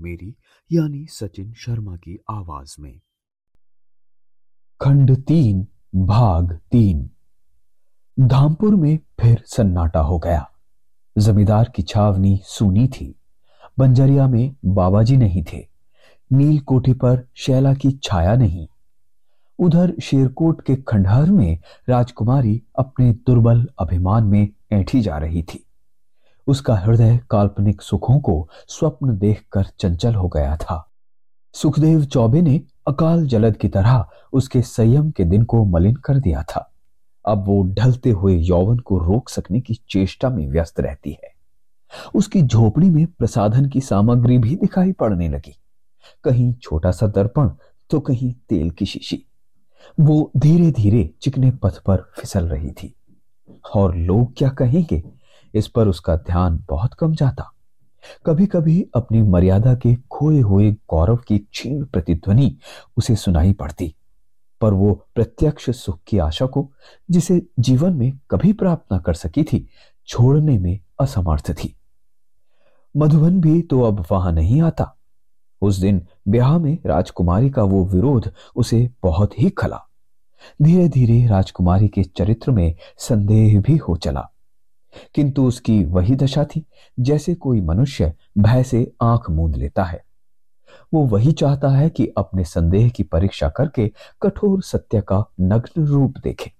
मेरी, यानी सचिन शर्मा की आवाज़ में। खंड तीन, भाग तीन। धामपुर में फिर सन्नाटा हो गया। जमींदार की छावनी सुनी थी। बंजरिया में बाबाजी नहीं थे। नील कोठी पर शैला की छाया नहीं। उधर शेरकोट के खंडहर में राजकुमारी अपने दुर्बल अभिमान में ऐठी जा रही थी। उसका हृदय काल्पनिक सुखों को स्वप्न देखकर चंचल हो गया था। सुखदेव चौबे ने अकाल जलद की तरह उसके संयम के दिन को मलिन कर दिया था। अब वो ढलते हुए यौवन को रोक सकने की चेष्टा में व्यस्त रहती है। उसकी झोपड़ी में प्रसाधन की सामग्री भी दिखाई पड़ने लगी। कहीं छोटा सा दर्पण तो कहीं तेल की शीशी। वो धीरे धीरे चिकने पथ पर फिसल रही थी। और लोग क्या कहेंगे इस पर उसका ध्यान बहुत कम जाता। कभी कभी अपनी मर्यादा के खोए हुए गौरव की क्षीण प्रतिध्वनि उसे सुनाई पड़ती, पर वो प्रत्यक्ष सुख की आशा को, जिसे जीवन में कभी प्राप्त न कर सकी थी, छोड़ने में असमर्थ थी। मधुबन भी तो अब वहाँ नहीं आता। उस दिन ब्याह में राजकुमारी का वो विरोध उसे बहुत ही खला। धीरे धीरे राजकुमारी के चरित्र में संदेह भी हो चला। किंतु उसकी वही दशा थी, जैसे कोई मनुष्य भय से आँख मूंद लेता है। वो वही चाहता है कि अपने संदेह की परीक्षा करके कठोर सत्य का नग्न रूप देखे।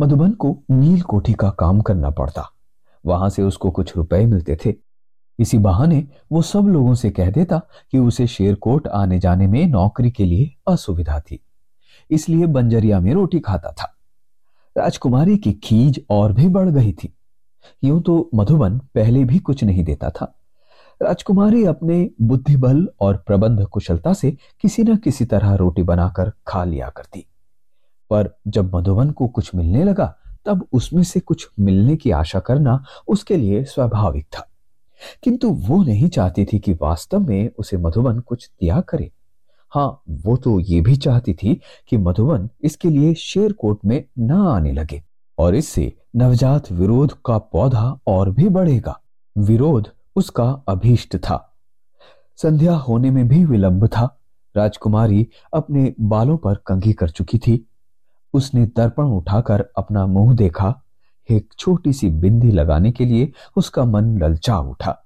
मधुबन को नील कोठी का काम करना पड़ता। वहाँ से उसको कुछ रुपए मिलते थे। इसी बहाने वो सब लोगों से कह देता कि उसे शेरकोट आने जाने में नौकरी के लिए असुविधा थी। इसलिए बंजरिया में रोटी खाता था। राजकुमारी की खीज और भी बढ़ गई थी। यूँ तो मधुबन पहले भी कुछ नहीं देता था। राजकुमारी अपने बुद्धि बल और प्रबंध कुशलता से किसी न किसी तरह रोटी बनाकर खा लिया करती। पर जब मधुबन को कुछ मिलने लगा, तब उसमें से कुछ मिलने की आशा करना उसके लिए स्वाभाविक था। किंतु वो नहीं चाहती थी कि वास्तव में उसे मधुबन कुछ दिया करे। हाँ वो तो ये भी चाहती थी कि मधुबन इसके लिए शेरकोट में न आने लगे और इससे नवजात विरोध का पौधा और भी बढ़ेगा। विरोध उसका अभीष्ट था। संध्या होने में भी विलंब था। राजकुमारी अपने बालों पर कंघी कर चुकी थी। उसने दर्पण उठाकर अपना मुँह देखा। एक छोटी सी बिंदी लगाने के लिए उसका मन ललचा उठा।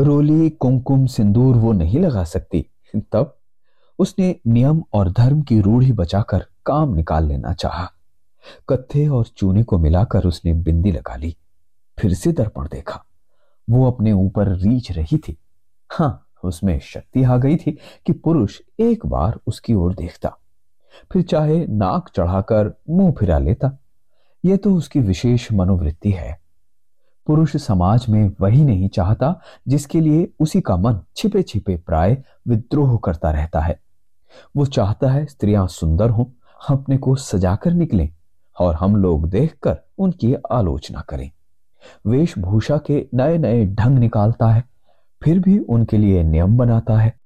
रोली, कुमकुम, सिंदूर वो नहीं लगा सकती। तब उसने नियम और धर्म की रूढ़ी बचाकर काम निकाल लेना चाहा। कत्थे और चूने को मिलाकर उसने बिंदी लगा ली, फिर से दर्पण देखा। वो अपने ऊपर रीछ रही थी। हाँ उसमें शक्ति आ गई थी कि पुरुष एक बार उसकी ओर देखता। फिर चाहे नाक चढ़ाकर मुँह फिरा लेता। यह तो उसकी विशेष मनोवृत्ति है। पुरुष समाज में वही नहीं चाहता जिसके लिए उसी का मन छिपे छिपे प्राय विद्रोह करता रहता है। वो चाहता है स्त्रियाँ सुंदर हों, अपने को सजाकर निकलें और हम लोग देखकर उनकी आलोचना करें। वेशभूषा के नए नए ढंग निकालता है, फिर भी उनके लिए नियम बनाता है।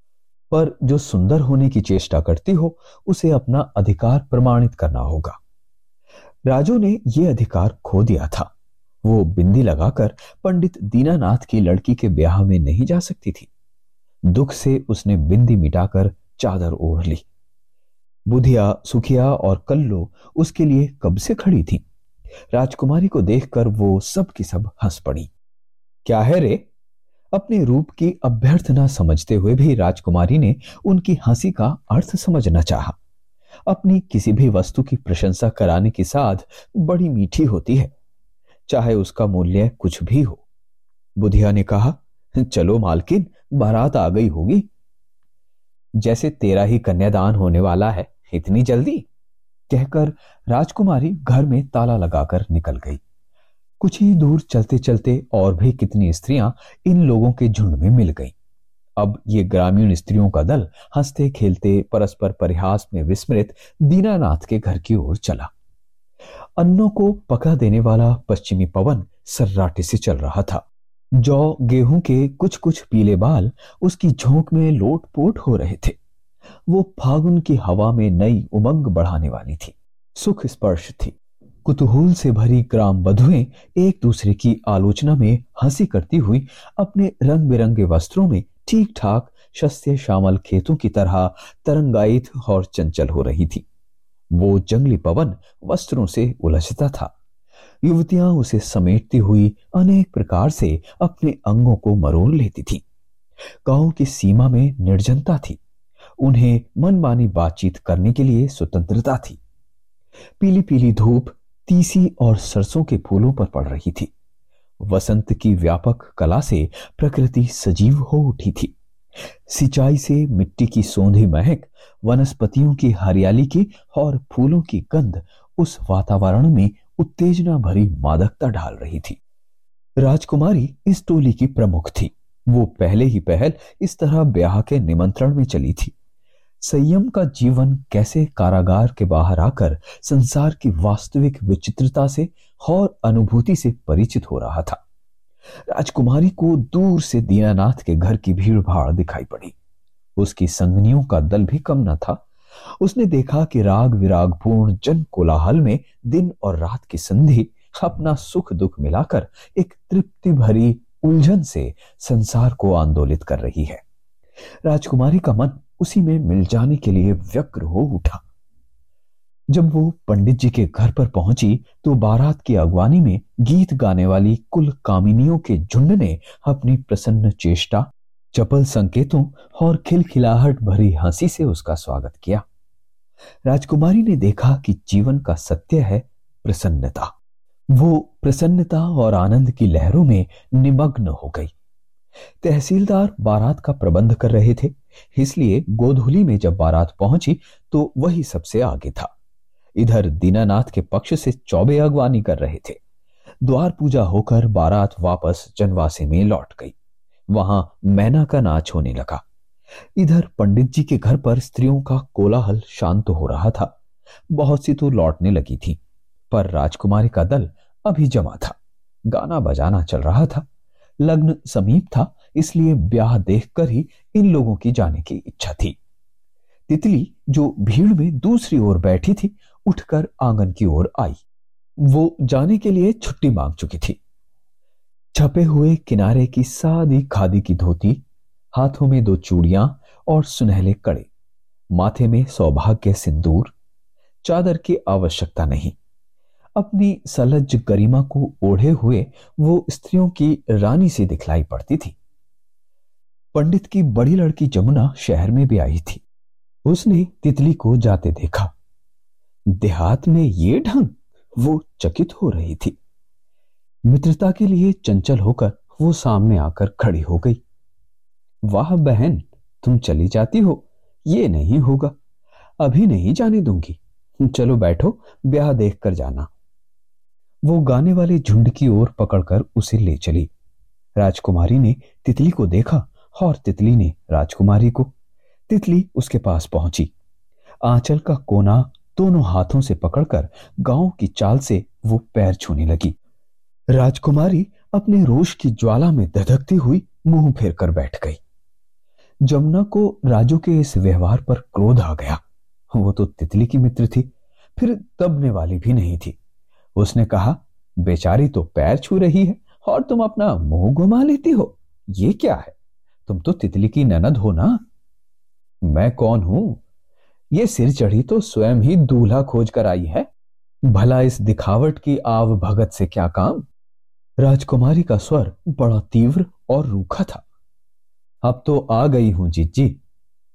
पर जो सुंदर होने की चेष्टा करती हो, उसे अपना अधिकार प्रमाणित करना होगा। राजू ने यह अधिकार खो दिया था। वो बिंदी लगाकर पंडित दीनानाथ की लड़की के ब्याह में नहीं जा सकती थी। दुख से उसने बिंदी मिटाकर चादर ओढ़ ली। बुधिया, सुखिया और कल्लो उसके लिए कब से खड़ी थी? राजकुमारी को देखकर वो सब की सब हंस पड़ी। क्या है रे? अपने रूप की अभ्यर्थना समझते हुए भी राजकुमारी ने उनकी हँसी का अर्थ समझना चाहा। अपनी किसी भी वस्तु की प्रशंसा कराने की साध बड़ी मीठी होती है, चाहे उसका मूल्य कुछ भी हो। बुधिया ने कहा, चलो मालकिन, बारात आ गई होगी। जैसे तेरा ही कन्यादान होने वाला है, इतनी जल्दी? कहकर राजकुमारी घर में ताला लगाकर निकल गई। कुछ ही दूर चलते चलते और भी कितनी स्त्रियाँ इन लोगों के झुंड में मिल गईं। अब ये ग्रामीण स्त्रियों का दल हँसते खेलते परस्पर परिहास में विस्मृत दीनानाथ के घर की ओर चला। अन्नों को पका देने वाला पश्चिमी पवन सर्राटे से चल रहा था। जौ गेहूँ के कुछ कुछ पीले बाल उसकी झोंक में लोट पोट हो रहे थे। वो फागुन की हवा में नई उमंग बढ़ाने वाली थी। सुख स्पर्श थी। कुतूहल से भरी ग्राम बधुएँ एक दूसरे की आलोचना में हँसी करती हुई अपने रंग बिरंगे वस्त्रों में ठीक ठाक शस्य शामल खेतों की तरह तरंगायित और चंचल हो रही थी। वो जंगली पवन वस्त्रों से उलझता था। युवतियाँ उसे समेटती हुई अनेक प्रकार से अपने अंगों को मरोड़ लेती थी। गाँव की सीमा में निर्जनता थी। उन्हें मनमानी बातचीत करने के लिए स्वतंत्रता थी। पीली पीली धूप तीसी और सरसों के फूलों पर पड़ रही थी। वसंत की व्यापक कला से प्रकृति सजीव हो उठी थी। सिंचाई से मिट्टी की सौंधी महक, वनस्पतियों की हरियाली की और फूलों की गंध उस वातावरण में उत्तेजना भरी मादकता ढाल रही थी। राजकुमारी इस टोली की प्रमुख थी। वो पहले ही पहल इस तरह ब्याह के निमंत्रण में चली थी। संयम का जीवन कैसे कारागार के बाहर आकर संसार की वास्तविक विचित्रता से और अनुभूति से परिचित हो रहा था। राजकुमारी को दूर से दीनानाथ के घर की भीड़ भाड़ दिखाई पड़ी। उसकी संगनियों का दल भी कम न था। उसने देखा कि राग विराग पूर्ण जन कोलाहल में दिन और रात की संधि अपना सुख दुख मिलाकर एक तृप्ति भरी उलझन से संसार को आंदोलित कर रही है। राजकुमारी का मन उसी में मिल जाने के लिए व्यग्र हो उठा। जब वो पंडित जी के घर पर पहुँची तो बारात की अगवानी में गीत गाने वाली कुल कामिनियों के झुंड ने अपनी प्रसन्न चेष्टा, चपल संकेतों और खिलखिलाहट भरी हँसी से उसका स्वागत किया। राजकुमारी ने देखा कि जीवन का सत्य है प्रसन्नता। वो प्रसन्नता और आनंद की लहरों में निमग्न हो गई। तहसीलदार बारात का प्रबंध कर रहे थे, इसलिए गोधुली में जब बारात पहुँची तो वही सबसे आगे था। इधर दीनानाथ के पक्ष से चौबे अगवानी कर रहे थे। द्वार पूजा होकर बारात वापस जनवासे में लौट गई। वहाँ मैना का नाच होने लगा। इधर पंडित जी के घर पर स्त्रियों का कोलाहल शांत हो रहा था। बहुत सी तो लौटने लगी थी, पर राजकुमारी का दल अभी जमा था। गाना बजाना चल रहा था। लग्न समीप था, इसलिए ब्याह देखकर ही इन लोगों की जाने की इच्छा थी। तितली, जो भीड़ में दूसरी ओर बैठी थी, उठकर आँगन की ओर आई। वो जाने के लिए छुट्टी मांग चुकी थी। छपे हुए किनारे की सादी खादी की धोती हाथों में दो चूड़ियाँ और सुनहले कड़े, माथे में सौभाग्य सिंदूर, चादर की आवश्यकता नहीं। अपनी सलज गरिमा को ओढ़े हुए वो स्त्रियों की रानी से दिखलाई पड़ती थी। पंडित की बड़ी लड़की जमुना शहर में भी आई थी। उसने तितली को जाते देखा। देहात में ये ढंग वो चकित हो रही थी। मित्रता के लिए चंचल होकर वो सामने आकर खड़ी हो गई। वाह बहन, तुम चली जाती हो। ये नहीं होगा। अभी नहीं जाने दूँगी। चलो बैठो, ब्याह देख कर जाना। वो गाने वाले झुंड की ओर पकड़कर उसे ले चली। राजकुमारी ने तितली को देखा और तितली ने राजकुमारी को। तितली उसके पास पहुँची। आंचल का कोना दोनों हाथों से पकड़कर गाँव की चाल से वो पैर छूने लगी। राजकुमारी अपने रोष की ज्वाला में धधकती हुई मुँह फेर कर बैठ गई। जमुना को राजू के इस व्यवहार पर क्रोध आ गया। वो तो तितली की मित्र थी, फिर दबने वाली भी नहीं थी। उसने कहा, बेचारी तो पैर छू रही है और तुम अपना मुँह घुमा लेती हो। ये क्या है? तुम तो तितली की ननद हो ना? मैं कौन हूँ? ये सिर चढ़ी तो स्वयं ही दूल्हा खोज कर आई है। भला इस दिखावट की आव भगत से क्या काम? राजकुमारी का स्वर बड़ा तीव्र और रूखा था। अब तो आ गई हूँ जीजी,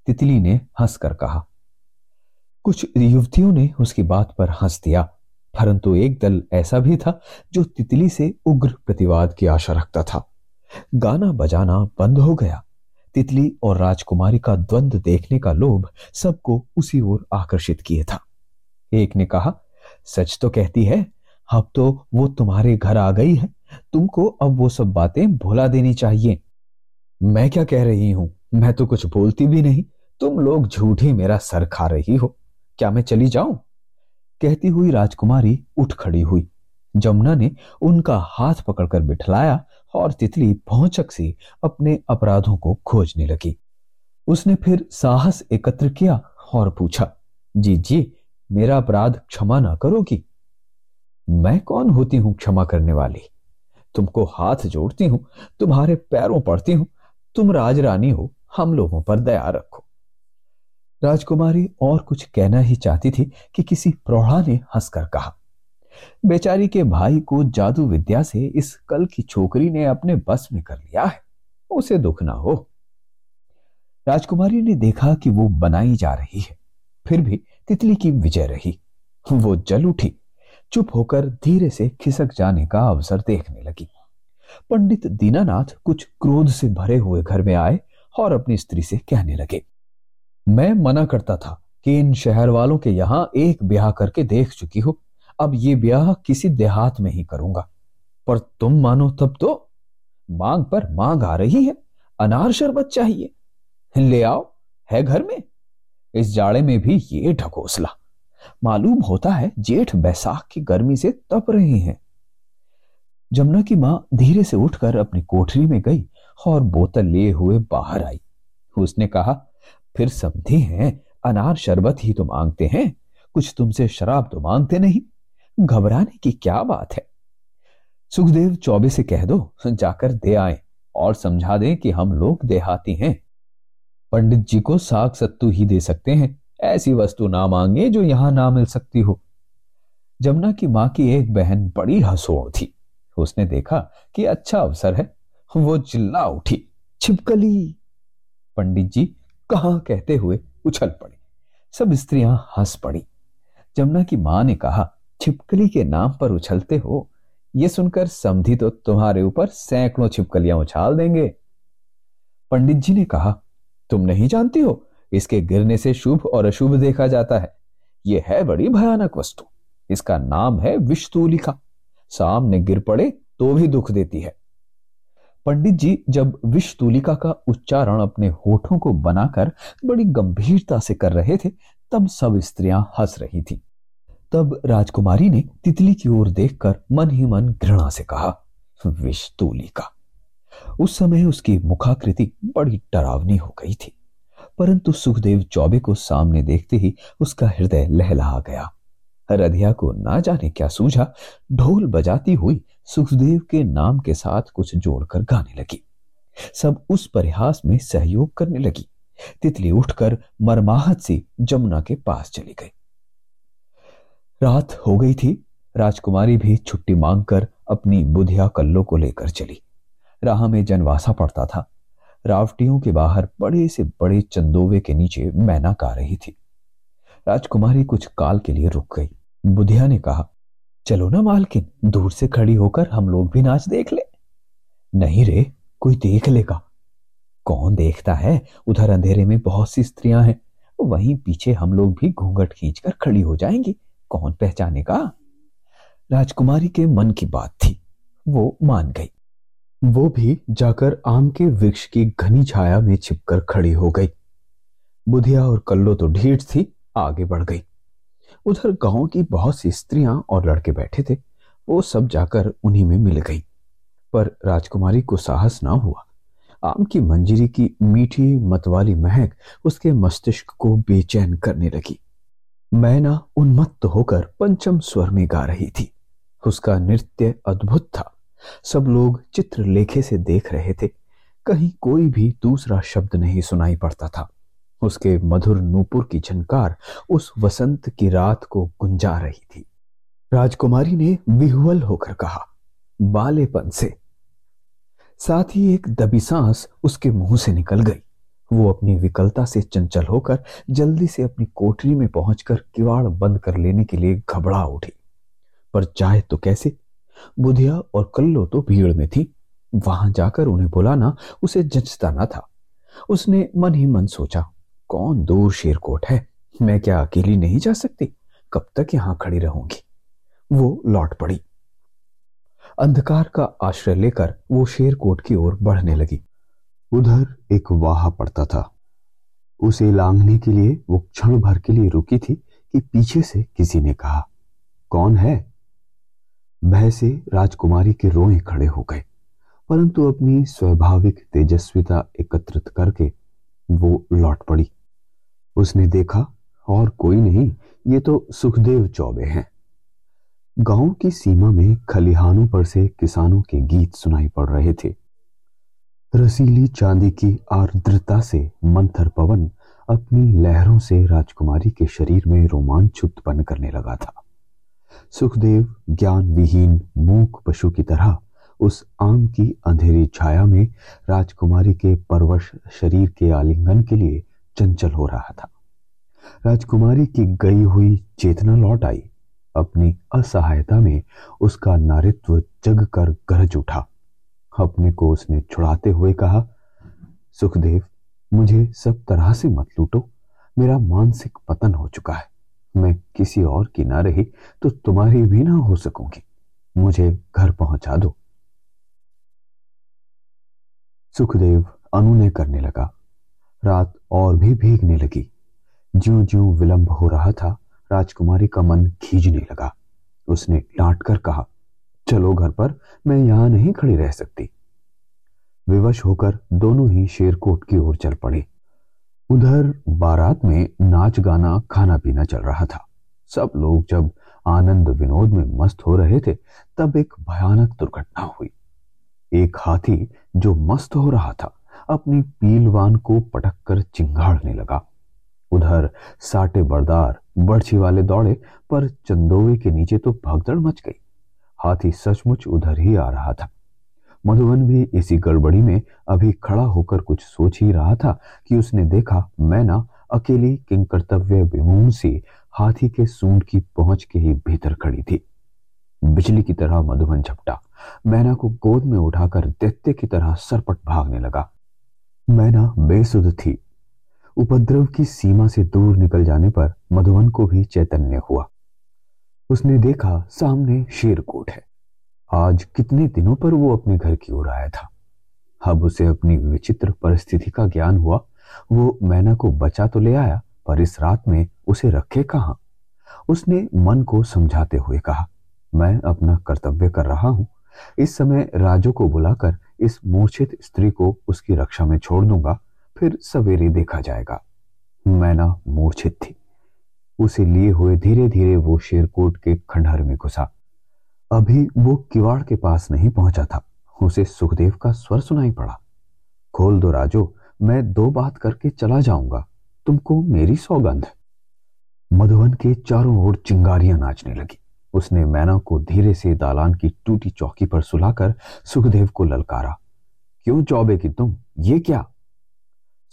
तितली ने हंसकर कहा। कुछ युवतियों ने उसकी बात पर हंस दिया, परंतु एक दल ऐसा भी था जो तितली से उग्र प्रतिवाद की आशा रखता था। गाना बजाना बंद हो गया। तितली और राजकुमारी का द्वंद्व देखने का लोभ सबको उसी ओर आकर्षित किए था। एक ने कहा, सच तो कहती है, अब तो वो तुम्हारे घर आ गई है, तुमको अब वो सब बातें भुला देनी चाहिए। मैं क्या कह रही हूँ? मैं तो कुछ बोलती भी नहीं। तुम लोग झूठी मेरा सर खा रही हो। क्या मैं चली जाऊँ? कहती हुई राजकुमारी उठ खड़ी हुई। जमुना ने उनका हाथ पकड़कर बिठलाया और तितली पहुंचक से अपने अपराधों को खोजने लगी। उसने फिर साहस एकत्र किया और पूछा, जी जी, मेरा अपराध क्षमा ना करोगी? मैं कौन होती हूँ क्षमा करने वाली? तुमको हाथ जोड़ती हूँ, तुम्हारे पैरों पड़ती हूँ तुम राज रानी हो, हम लोगों पर दया रखो। राजकुमारी और कुछ कहना ही चाहती थी कि किसी प्रौढ़ा ने हंसकर कहा, बेचारी के भाई को जादू विद्या से इस कल की छोकरी ने अपने बस में कर लिया है, उसे दुख ना हो। राजकुमारी ने देखा कि वो बनाई जा रही है, फिर भी तितली की विजय रही। वो जल उठी, चुप होकर धीरे से खिसक जाने का अवसर देखने लगी। पंडित दीनानाथ कुछ क्रोध से भरे हुए घर में आए और अपनी स्त्री से कहने लगे, मैं मना करता था कि इन शहर वालों के यहाँ एक ब्याह करके देख चुकी हो। अब ये ब्याह किसी देहात में ही करूँगा। पर तुम मानो तब तो मांग पर मांग आ रही है। अनार शरबत चाहिए। ले आओ, है घर में। इस जाड़े में भी ये ढकोसला मालूम होता है जेठ बैसाख की गर्मी से तप रहे हैं। जमुना की माँ धीरे से उठकर अपनी कोठरी में गई और बोतल लिए हुए बाहर आई। उसने कहा, फिर समझे हैं, अनार शरबत ही तो मांगते हैं, कुछ तुमसे शराब तो मांगते नहीं। घबराने की क्या बात है? सुखदेव चौबे से कह दो, जाकर दे आए और समझा दें कि हम लोग देहाती हैं। पंडित जी को साग सत्तू ही दे सकते हैं, ऐसी वस्तु ना मांगे जो यहाँ ना मिल सकती हो। जमुना की माँ की एक बहन बड़ी हसोड़ थी। उसने देखा कि अच्छा अवसर है। वो चिल्ला उठी। छिपकली। पंडित जी कहा कहते हुए उछल पड़े। सब स्त्रियाँ हंस पड़ी। जमुना की माँ ने कहा, छिपकली के नाम पर उछलते हो? यह सुनकर समझी तो तुम्हारे ऊपर सैकड़ों छिपकलियाँ उछाल देंगे। पंडित जी ने कहा, तुम नहीं जानती हो? इसके गिरने से शुभ और अशुभ देखा जाता है। यह है बड़ी भयानक वस्तु। इसका नाम है विषतूलिका सामने गिर पड़े तो भी दुख देती है। पंडित जी जब विषतूलिका का उच्चारण अपने होठों को बनाकर बड़ी गंभीरता से कर रहे थे, तब सब स्त्रियाँ हंस रही थी। तब राजकुमारी ने तितली की ओर देखकर मन ही मन घृणा से कहा विषतूलिका उस समय उसकी मुखाकृति बड़ी डरावनी हो गई थी, परंतु सुखदेव चौबे को सामने देखते ही उसका हृदय लहला गया। रधिया को ना जाने क्या सूझा, ढोल बजाती हुई सुखदेव के नाम के साथ कुछ जोड़कर गाने लगी। सब उस परिहास में सहयोग करने लगी। तितली उठकर मरमाहत से जमुना के पास चली गई। रात हो गई थी। राजकुमारी भी छुट्टी मांगकर अपनी बुधिया कल्लो को लेकर चली। राह में जनवासा पड़ता था। रावटियों के बाहर बड़े से बड़े चंदोवे के नीचे मैना गा रही थी। राजकुमारी कुछ काल के लिए रुक गई। बुधिया ने कहा, चलो ना मालकिन, दूर से खड़ी होकर हम लोग भी नाच देख ले। नहीं रे, कोई देख लेगा। कौन देखता है? उधर अंधेरे में बहुत सी स्त्रियाँ हैं। वहीं पीछे हम लोग भी घूंघट खींचकर खड़ी हो जाएँगी। कौन पहचानेगा राजकुमारी के मन की बात थी। वो मान गई। वो भी जाकर आम के वृक्ष की घनी छाया में छिपकर खड़ी हो गई। बुधिया और कल्लो तो ढीठ थी। आगे बढ़ गई। उधर गाँव की बहुत सी स्त्रियाँ और लड़के बैठे थे, वो सब जाकर उन्हीं में मिल गई। पर राजकुमारी को साहस ना हुआ। आम की मंजीरी की मीठी मतवाली महक उसके मस्तिष्क को बेचैन करने लगी। मैना उन्मत्त होकर पंचम स्वर में गा रही थी। उसका नृत्य अद्भुत था। सब लोग चित्रलेखे से देख रहे थे। कहीं कोई भी दूसरा शब्द नहीं सुनाई पड़ता था। उसके मधुर नूपुर की झनकार उस वसंत की रात को गुंजा रही थी। राजकुमारी ने विहुअल होकर कहा, बालेपन से। साथ ही एक दबी सांस उसके मुँह से निकल गई। वो अपनी विकलता से चंचल होकर जल्दी से अपनी कोठरी में पहुंचकर किवाड़ बंद कर लेने के लिए घबरा उठी। पर चाहे तो कैसे, बुधिया और कल्लो तो भीड़ में थी। वहाँ जाकर उन्हें बुलाना उसे जचता ना था। उसने मन ही मन सोचा कौन दूर शेरकोट है? मैं क्या अकेली नहीं जा सकती? कब तक यहाँ खड़ी रहूँगी? वो लौट पड़ी। अंधकार का आश्रय लेकर वो शेरकोट की ओर बढ़ने लगी। उधर एक वाह पड़ता था। उसे लांघने के लिए, वो क्षण भर के लिए रुकी थी कि पीछे से किसी ने कहा, कौन है? भय से राजकुमारी के रोए खड़े हो गए। परंतु अपनी स्वाभाविक तेजस्विता एकत्रित करके वो लौट पड़ी। उसने देखा, और कोई नहीं, ये तो सुखदेव चौबे हैं। गाँव की सीमा में खलिहानों पर से किसानों के गीत सुनाई पड़ रहे थे। रसीली चांदी की आर्द्रता से मंथर पवन अपनी लहरों से राजकुमारी के शरीर में रोमांच उत्पन्न करने लगा था। सुखदेव ज्ञान विहीन मूक पशु की तरह उस आम की अंधेरी छाया में राजकुमारी के परवश शरीर के आलिंगन के लिए चंचल हो रहा था। राजकुमारी की गई हुई चेतना लौट आई। अपनी असहायता में उसका नारित्व जग कर गरज उठा। अपने को उसने छुड़ाते हुए कहा, सुखदेव, मुझे सब तरह से मत लूटो। मेरा मानसिक पतन हो चुका है। मैं किसी और की ना रही तो तुम्हारी भी ना हो सकूँगी। मुझे घर पहुँचा दो। सुखदेव अनुनय करने लगा। रात और भी भीगने लगी। ज्यो ज्यो विलंब हो रहा था, राजकुमारी का मन खींचने लगा। उसने डांट कर कहा, चलो घर पर, मैं यहाँ नहीं खड़ी रह सकती। विवश होकर दोनों ही शेरकोट की ओर चल पड़े। उधर बारात में नाच गाना, खाना पीना चल रहा था। सब लोग जब आनंद विनोद में मस्त हो रहे थे, तब एक भयानक दुर्घटना हुई। एक हाथी जो मस्त हो रहा था अपनी पीलवान को पटक कर चिंगाड़ने लगा। उधर साटे बरदार बर्छी वाले दौड़े, पर चंदोवे के नीचे तो भगदड़ मच गई। हाथी सचमुच उधर ही आ रहा था। मधुबन भी इसी गड़बड़ी में अभी खड़ा होकर कुछ सोच ही रहा था कि उसने देखा मैना अकेली किंग कर्तव्य विमून सी हाथी के सूंड की पहुँच के ही भीतर खड़ी थी। बिजली की तरह मधुबन झपटा। मैना को गोद में उठाकर दैत्य की तरह सरपट भागने लगा। मैना बेसुध थी। उपद्रव की सीमा से दूर निकल जाने पर मधुबन को भी चैतन्य हुआ। उसने देखा सामने शेरकोट है। आज कितने दिनों पर वो अपने घर की ओर आया था। अब उसे अपनी विचित्र परिस्थिति का ज्ञान हुआ। वो मैना को बचा तो ले आया, पर इस रात में उसे रखे कहा? उसने मन को समझाते हुए कहा, मैं अपना कर्तव्य कर रहा हूँ। इस समय राजू को बुलाकर इस मूर्छित स्त्री को उसकी रक्षा में छोड़ दूँगा, फिर सवेरे देखा जाएगा। मैं ना मूर्छित थी। उसे लिए हुए धीरे धीरे वो शेरकोट के खंडहर में घुसा। अभी वो किवाड़ के पास नहीं पहुँचा था। उसे सुखदेव का स्वर सुनाई पड़ा। खोल दो राजो, मैं दो बात करके चला जाऊँगा। तुमको मेरी सौगंध। मधुबन के चारों ओर चिंगारियाँ नाचने लगी। उसने मैना को धीरे से दालान की टूटी चौकी पर सुलाकर सुखदेव को ललकारा। क्यों चौबे की तुम? ये क्या?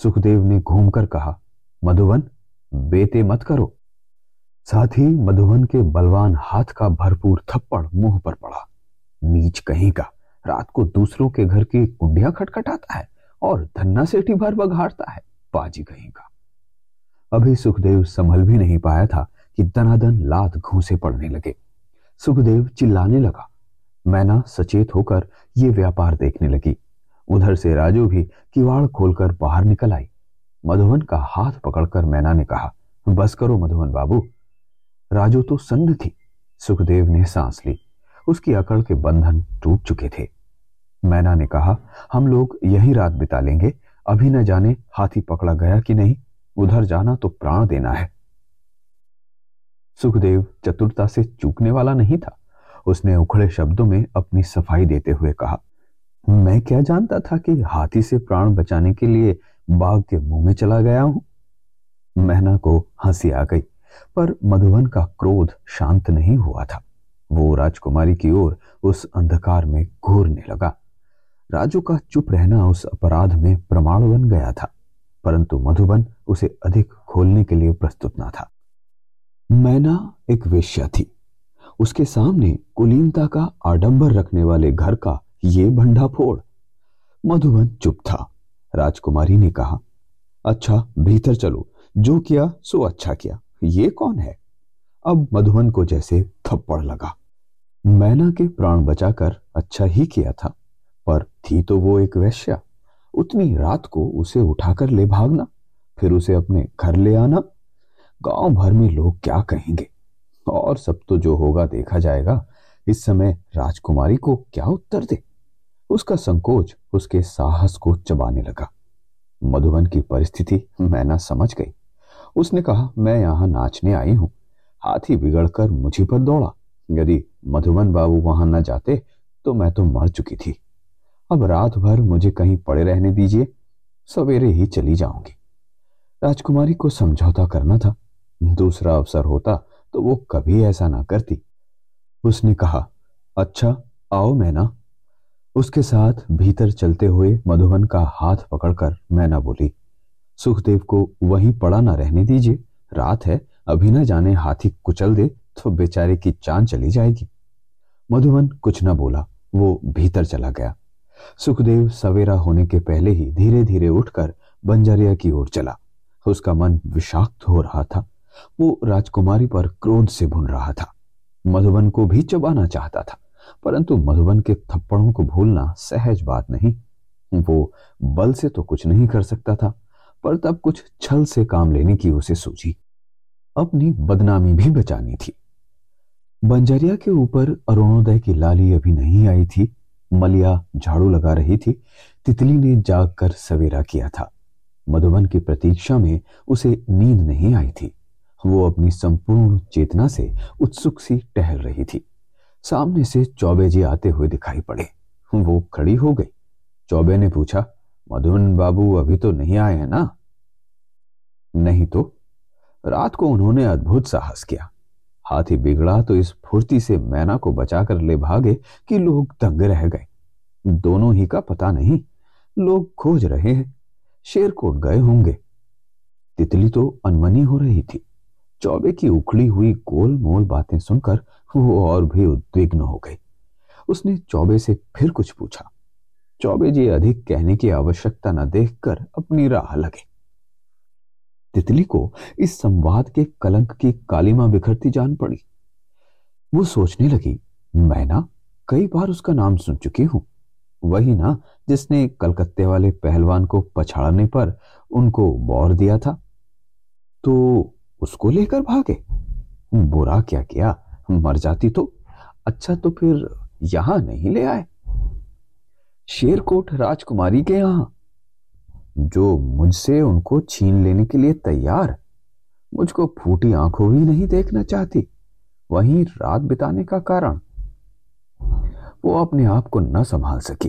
सुखदेव ने घूमकर कहा मधुवन बेते मत करो। साथ ही मधुवन के बलवान हाथ का भरपूर थप्पड़ मुँह पर पड़ा। नीच कहीं का। रात को दूसरों के घर की कुंडियाँ खटखटाता है और धन्ना सेठी भर बघाड़ता है। बाजी कहीं का। अभी सुखदेव संभल भी नहीं पाया था कि दनादन लात घूसे पड़ने लगे। सुखदेव चिल्लाने लगा। मैना सचेत होकर ये व्यापार देखने लगी। उधर से राजू भी किवाड़ खोलकर बाहर निकल आई। मधुवन का हाथ पकड़कर मैना ने कहा, बस करो मधुवन बाबू। राजू तो सन्न थी। सुखदेव ने सांस ली। उसकी अकड़ के बंधन टूट चुके थे। मैना ने कहा, हम लोग यही रात बिता लेंगे। अभी न जाने हाथी पकड़ा गया कि नहीं? उधर जाना तो प्राण देना है। सुखदेव चतुरता से चूकने वाला नहीं था। उसने उखड़े शब्दों में अपनी सफ़ाई देते हुए कहा, मैं क्या जानता था कि हाथी से प्राण बचाने के लिए बाघ के मुँह में चला गया हूँ? महना को हँसी आ गई, पर मधुबन का क्रोध शांत नहीं हुआ था। वो राजकुमारी की ओर उस अंधकार में घूरने लगा। राजू का चुप रहना उस अपराध में प्रमाण बन गया था, परंतु मधुबन उसे अधिक खोलने के लिए प्रस्तुत न था। मैना एक वेश्या थी। उसके सामने कुलीनता का आडंबर रखने वाले घर का ये भंडा फोड़ मधुबन चुप था। राजकुमारी ने कहा अच्छा भीतर चलो। जो किया, सो अच्छा किया। ये कौन है? अब मधुबन को जैसे थप्पड़ लगा। मैना के प्राण बचाकर अच्छा ही किया था। पर थी तो वो एक वैश्या। उतनी रात को उसे उठाकर ले भागना, फिर उसे अपने घर ले आना गाँव भर में लोग क्या कहेंगे? और सब तो जो होगा देखा जाएगा। इस समय राजकुमारी को क्या उत्तर दे? उसका संकोच उसके साहस को चबाने लगा। मधुबन की परिस्थिति मैना समझ गई। उसने कहा, मैं यहाँ नाचने आई हूँ। हाथी बिगड़कर मुझी पर दौड़ा। यदि मधुबन बाबू वहाँ न जाते तो मैं तो मर चुकी थी। अब रात भर मुझे कहीं पड़े रहने दीजिए। सवेरे ही चली जाऊँगी। राजकुमारी को समझौता करना था। दूसरा अवसर होता तो वो कभी ऐसा ना करती। उसने कहा अच्छा आओ मैना। उसके साथ भीतर चलते हुए मधुबन का हाथ पकड़कर मैना बोली, सुखदेव को वहीं पड़ा ना रहने दीजिए। रात है, अभी न जाने हाथी कुचल दे तो बेचारे की चाँद चली जाएगी। मधुबन कुछ न बोला, वो भीतर चला गया। सुखदेव सवेरा होने के पहले ही धीरे धीरे उठकर बंजारिया की ओर चला। उसका मन विषाक्त हो रहा था। वो राजकुमारी पर क्रोध से भुन रहा था। मधुबन को भी चबाना चाहता था, परंतु मधुबन के थप्पड़ों को भूलना सहज बात नहीं। वो बल से तो कुछ नहीं कर सकता था, पर तब कुछ छल से काम लेने की उसे सूझी। अपनी बदनामी भी बचानी थी। बंजरिया के ऊपर अरुणोदय की लाली अभी नहीं आई थी। मलिया झाड़ू लगा रही थी। तितली ने जागकर सवेरा किया था। मधुबन की प्रतीक्षा में उसे नींद नहीं आई थी। वो अपनी संपूर्ण चेतना से उत्सुक सी टहल रही थी। सामने से चौबे जी आते हुए दिखाई पड़े। वो खड़ी हो गई। चौबे ने पूछा, मधुबन बाबू अभी तो नहीं आए हैं ना? नहीं तो? रात को उन्होंने अद्भुत साहस किया। हाथी बिगड़ा तो इस फुर्ती से मैना को बचाकर ले भागे कि लोग दंग रह गए। दोनों ही का पता नहीं। लोग खोज रहे हैं। शेरकोट गए होंगे। तितली तो अनमनी हो रही थी। चौबे की उखड़ी हुई गोल मोल बातें सुनकर वो और भी उद्विग्न हो गई। उसने चौबे से फिर कुछ पूछा। चौबे जी अधिक कहने की आवश्यकता न देखकर अपनी राह लगे। तितली को इस संवाद के कलंक की कालीमा बिखरती जान पड़ी। वो सोचने लगी, मैं ना कई बार उसका नाम सुन चुकी हूँ। वही ना जिसने कलकत्ते वाले पहलवान को पछाड़ने पर उनको बौर दिया था। तो उसको लेकर भागे। बुरा क्या किया? मर जाती तो? अच्छा तो फिर यहाँ नहीं ले आए। शेरकोट राजकुमारी के यहाँ। जो मुझसे उनको छीन लेने के लिए तैयार, मुझको फूटी आँखों ही नहीं देखना चाहती। वहीं रात बिताने का कारण। वो अपने आप को न संभाल सकी।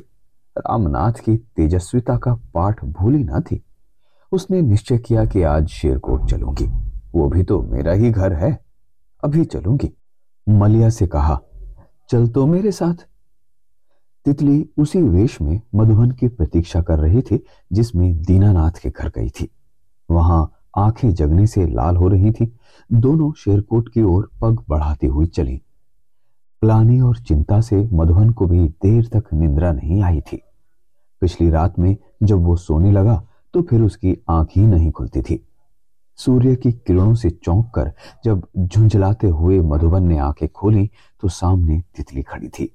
रामनाथ की तेजस्विता का पाठ भूली ना थी। उसने निश्चय किया कि आज शेरकोट चलूँगी। वो भी तो मेरा ही घर है। अभी चलूँगी। मलिया से कहा, चल तो मेरे साथ। तितली उसी वेश में मधुबन की प्रतीक्षा कर रही थी, जिसमें दीनानाथ के घर गई थी। वहाँ आँखें जगने से लाल हो रही थी। दोनों शेरकोट की ओर पग बढ़ाती हुई चली। प्लानी और चिंता से मधुबन को भी देर तक निंद्रा नहीं आई थी। पिछली रात में जब वो सोने लगा तो फिर उसकी आँख ही नहीं खुलती थी। सूर्य की किरणों से चौंक कर जब झुंझलाते हुए मधुबन ने आँखें खोली तो सामने तितली खड़ी थी।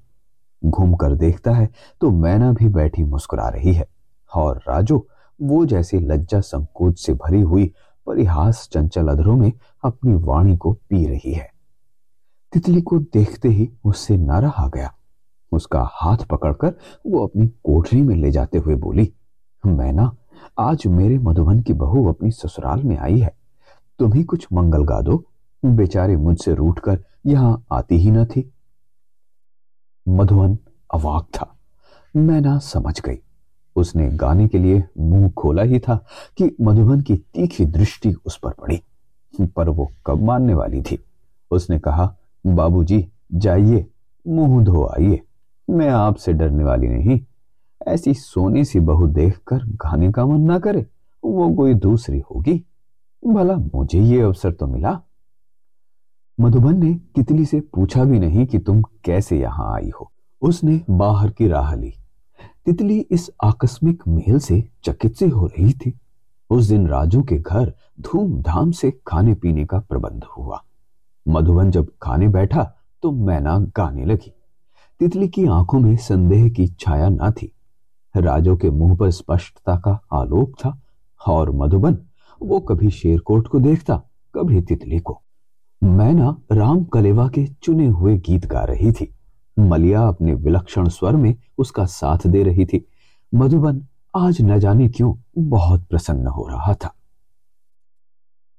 घूमकर देखता है तो मैना भी बैठी मुस्कुरा रही है। और राजू, वो जैसे लज्जा संकोच से भरी हुई, परिहास चंचल अधरों में अपनी वाणी को पी रही है। तितली को देखते ही उससे न रहा गया। उसका हाथ पकड़कर वो अपनी कोठरी में ले जाते हुए बोली, मैना आज मेरे मधुबन की बहू अपनी ससुराल में आई है। तुम ही कुछ मंगल गा दो। बेचारे मुझसे रूठ कर यहाँ आती ही न थी। मधुबन अवाक था। मैं ना समझ गई। उसने गाने के लिए मुँह खोला ही था कि मधुबन की तीखी दृष्टि उस पर पड़ी। पर वो कब मानने वाली थी? उसने कहा, बाबूजी, जाइए, मुँह धो आइए। मैं आपसे डरने वाली नहीं। ऐसी सोने सी बहू देखकर गाने का मन ना करे, वो कोई दूसरी होगी। भला मुझे ये अवसर तो मिला। मधुबन ने तितली से पूछा भी नहीं कि तुम कैसे यहाँ आई हो। उसने बाहर की राह ली। तितली इस आकस्मिक मेल से चकित से हो रही थी। उस दिन राजू के घर धूमधाम से खाने पीने का प्रबंध हुआ। मधुबन जब खाने बैठा तो मैना गाने लगी। तितली की आँखों में संदेह की छाया ना थी। राजो के मुँह पर स्पष्टता का आलोक था और मधुबन वो कभी शेरकोट को देखता, कभी तितली को। मैना राम कलेवा के चुने हुए गीत गा रही थी। मलिया अपने विलक्षण स्वर में उसका साथ दे रही थी। मधुबन आज न जाने क्यों बहुत प्रसन्न हो रहा था।